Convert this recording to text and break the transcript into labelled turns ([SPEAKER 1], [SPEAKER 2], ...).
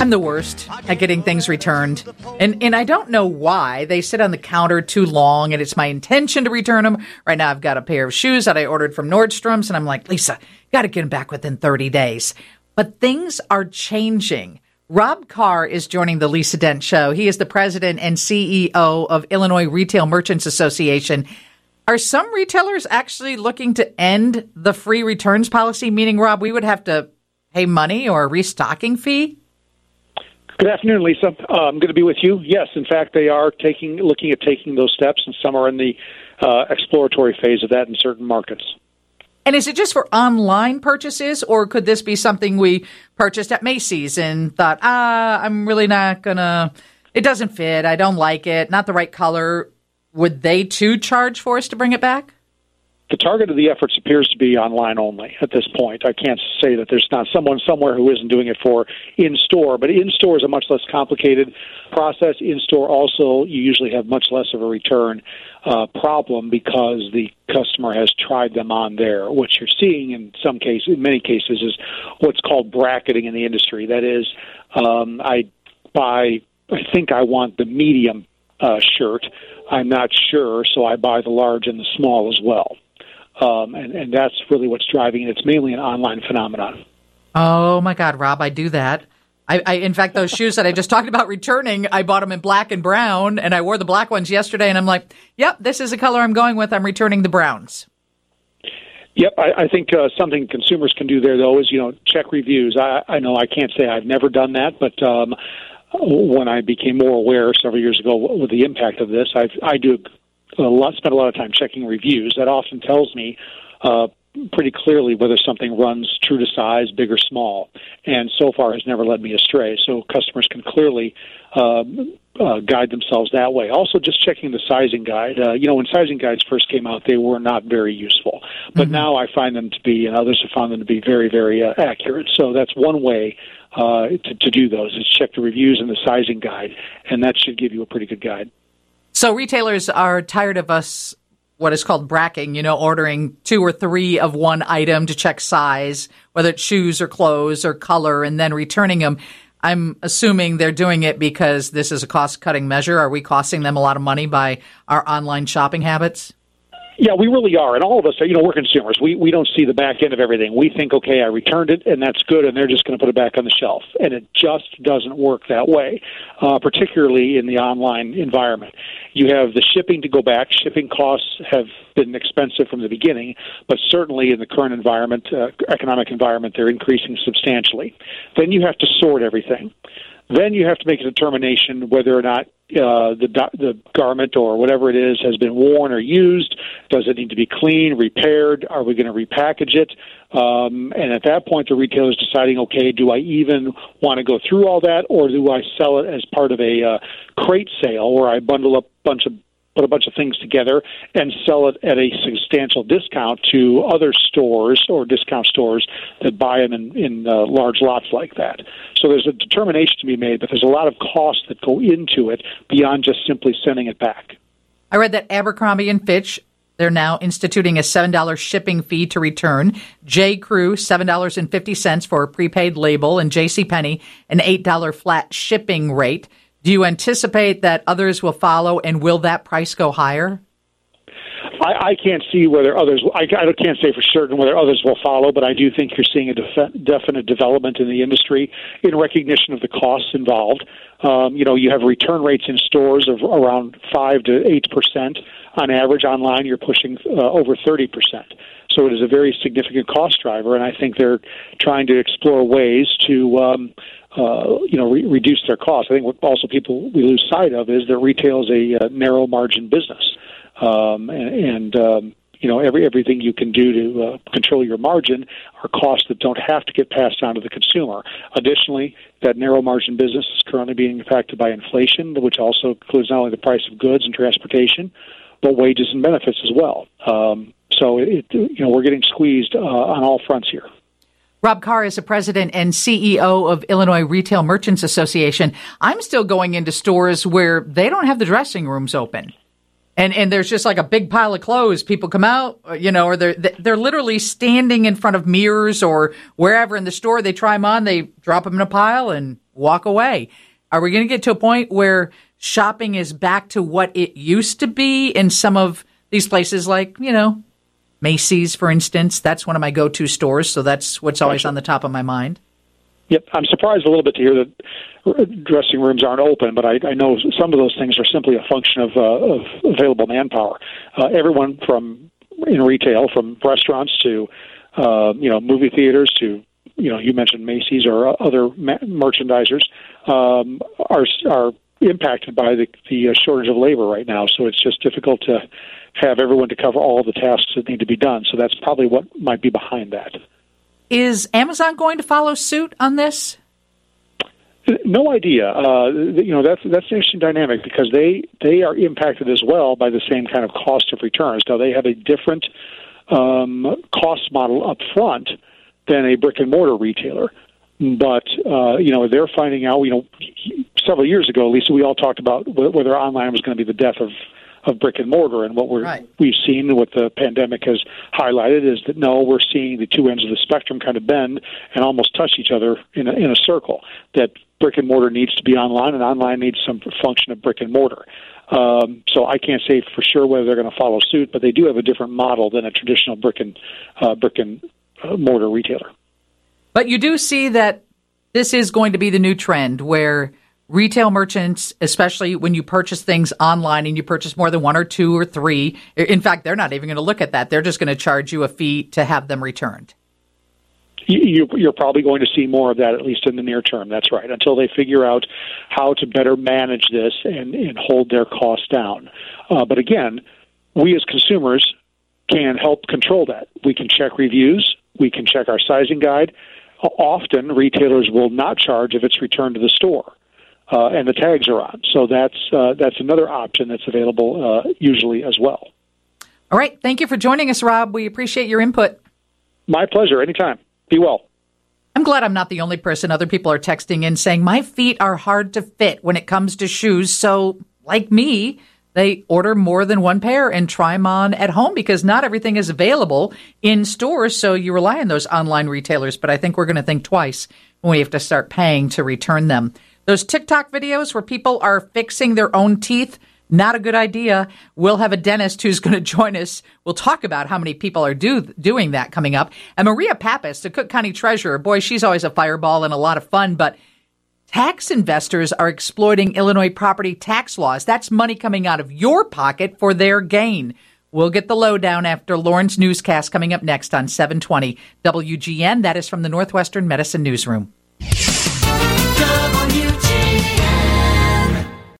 [SPEAKER 1] I'm the worst at getting things returned. And and I don't know why. They sit on the counter too long and it's my intention to return them. Right now I've got a pair of shoes that I ordered from Nordstrom's and I'm like, "Lisa, got to get them back within 30 days." But things are changing. Rob Karr is joining the Lisa Dent show. He is the president and CEO of Illinois Retail Merchants Association. Are some retailers actually looking to end the free returns policy? Meaning, Rob, we would have to pay money or a restocking fee?
[SPEAKER 2] Good afternoon, Lisa. Uh, I'm going to be with you. Yes, in fact, they are taking looking at taking those steps, and some are in the uh, exploratory phase of that in certain markets.
[SPEAKER 1] And is it just for online purchases, or could this be something we purchased at Macy's and thought, ah, I'm really not gonna, it doesn't fit, I don't like it, not the right color? Would they too charge for us to bring it back?
[SPEAKER 2] The target of the efforts appears to be online only at this point. I can't say that there's not someone somewhere who isn't doing it for in store, but in store is a much less complicated process. In store also, you usually have much less of a return uh, problem because the customer has tried them on there. What you're seeing in some cases, in many cases, is what's called bracketing in the industry. That is, um, I buy, I think I want the medium uh, shirt. I'm not sure, so I buy the large and the small as well um, and, and that's really what's driving it. It's mainly an online phenomenon.
[SPEAKER 1] Oh my God, Rob, I do that. I, I, in fact, those shoes that I just talked about returning, I bought them in black and brown, and I wore the black ones yesterday, and I'm like, "Yep, this is the color I'm going with. I'm returning the browns."
[SPEAKER 2] Yep, I, I think uh, something consumers can do there though is you know check reviews. I, I know I can't say I've never done that, but um, when I became more aware several years ago with the impact of this, I I do a lot, spend a lot of time checking reviews. That often tells me uh, pretty clearly whether something runs true to size, big or small, and so far has never led me astray. So customers can clearly uh, uh, guide themselves that way. Also, just checking the sizing guide. Uh, you know, when sizing guides first came out, they were not very useful, but mm-hmm. now I find them to be, and others have found them to be very, very uh, accurate. So that's one way uh, to, to do those is check the reviews and the sizing guide, and that should give you a pretty good guide.
[SPEAKER 1] So retailers are tired of us what is called bracking, you know, ordering two or three of one item to check size, whether it's shoes or clothes or color, and then returning them. I'm assuming they're doing it because this is a cost cutting measure. Are we costing them a lot of money by our online shopping habits?
[SPEAKER 2] Yeah, we really are, and all of us, are. you know, we're consumers. We we don't see the back end of everything. We think, okay, I returned it, and that's good, and they're just going to put it back on the shelf, and it just doesn't work that way, uh, particularly in the online environment. You have the shipping to go back. Shipping costs have been expensive from the beginning, but certainly in the current environment, uh, economic environment, they're increasing substantially. Then you have to sort everything. Then you have to make a determination whether or not uh, the the garment or whatever it is has been worn or used. Does it need to be cleaned, repaired? Are we going to repackage it? Um, and at that point, the retailer is deciding, okay, do I even want to go through all that, or do I sell it as part of a uh, crate sale where I bundle up a bunch of put a bunch of things together and sell it at a substantial discount to other stores or discount stores that buy them in, in uh, large lots like that. So there's a determination to be made, but there's a lot of costs that go into it beyond just simply sending it back.
[SPEAKER 1] I read that Abercrombie and Fitch they're now instituting a $7 shipping fee to return. J. Crew, $7.50 for a prepaid label, and J.C. Penney, an $8 flat shipping rate. Do you anticipate that others will follow, and will that price go higher?
[SPEAKER 2] I, I can't see whether others. I, I can't say for certain whether others will follow, but I do think you're seeing a def- definite development in the industry in recognition of the costs involved. Um, you know, you have return rates in stores of around five to eight percent on average. Online, you're pushing uh, over thirty percent. So it is a very significant cost driver, and I think they're trying to explore ways to. Um, uh, you know, re- reduce their costs. I think what also people we lose sight of is that retail is a uh, narrow margin business, um, and, and um, you know every everything you can do to uh, control your margin are costs that don't have to get passed on to the consumer. Additionally, that narrow margin business is currently being impacted by inflation, which also includes not only the price of goods and transportation, but wages and benefits as well. Um, so it, you know we're getting squeezed uh, on all fronts here.
[SPEAKER 1] Rob Karr is the president and CEO of Illinois Retail Merchants Association. I'm still going into stores where they don't have the dressing rooms open. And and there's just like a big pile of clothes. People come out, uh, you know, or they're they're literally standing in front of mirrors or wherever in the store. They try them on, they drop them in a pile and walk away. Are we going to get to a point where shopping is back to what it used to be in some of these places, like you know, Macy's, for instance? That's one of my go-to stores, so that's what's always on the top of my mind.
[SPEAKER 2] Yep, I'm surprised a little bit to hear that dressing rooms aren't open, but I, I know some of those things are simply a function of, uh, of available manpower. Uh, everyone from in retail, from restaurants to uh, you know movie theaters to you know you mentioned Macy's or other ma- merchandisers um, are are impacted by the, the uh, shortage of labor right now. So it's just difficult to have everyone to cover all the tasks that need to be done. So that's probably what might be behind that.
[SPEAKER 1] Is Amazon going to follow suit on this?
[SPEAKER 2] No idea. Uh, you know that's that's an interesting dynamic because they they are impacted as well by the same kind of cost of returns. Now they have a different um, cost model up front than a brick and mortar retailer, but uh, you know they're finding out. You know, several years ago, Lisa, we all talked about whether online was going to be the death of of brick and mortar. And what we're, right. we've seen, what the pandemic has highlighted, is that no, we're seeing the two ends of the spectrum kind of bend and almost touch each other in a, in a circle. That brick and mortar needs to be online, and online needs some function of brick and mortar. Um, so I can't say for sure whether they're going to follow suit, but they do have a different model than a traditional brick and uh, brick and uh, mortar retailer.
[SPEAKER 1] But you do see that this is going to be the new trend where retail merchants, especially when you purchase things online and you purchase more than one or two or three, in fact, they're not even going to look at that. They're just going to charge you a fee to have them returned.
[SPEAKER 2] You're probably going to see more of that, at least in the near term. That's right, until they figure out how to better manage this and, and hold their costs down. Uh, but again, we as consumers can help control that. We can check reviews, we can check our sizing guide. Often, retailers will not charge if it's returned to the store uh, and the tags are on. So that's uh, that's another option that's available uh, usually as well.
[SPEAKER 1] All right. Thank you for joining us, Rob. We appreciate your input.
[SPEAKER 2] My pleasure. Anytime. Be well.
[SPEAKER 1] I'm glad I'm not the only person. Other people are texting in saying my feet are hard to fit when it comes to shoes. So, like me, they order more than one pair and try them on at home because not everything is available in stores. So you rely on those online retailers. But I think we're going to think twice when we have to start paying to return them. Those TikTok videos where people are fixing their own teeth, not a good idea. We'll have a dentist who's going to join us. We'll talk about how many people are do, doing that coming up. And Maria Pappas, the Cook County Treasurer, boy, she's always a fireball and a lot of fun, but tax investors are exploiting Illinois property tax laws. That's money coming out of your pocket for their gain. We'll get the lowdown after Lauren's newscast coming up next on 720 WGN. That is from the Northwestern Medicine Newsroom.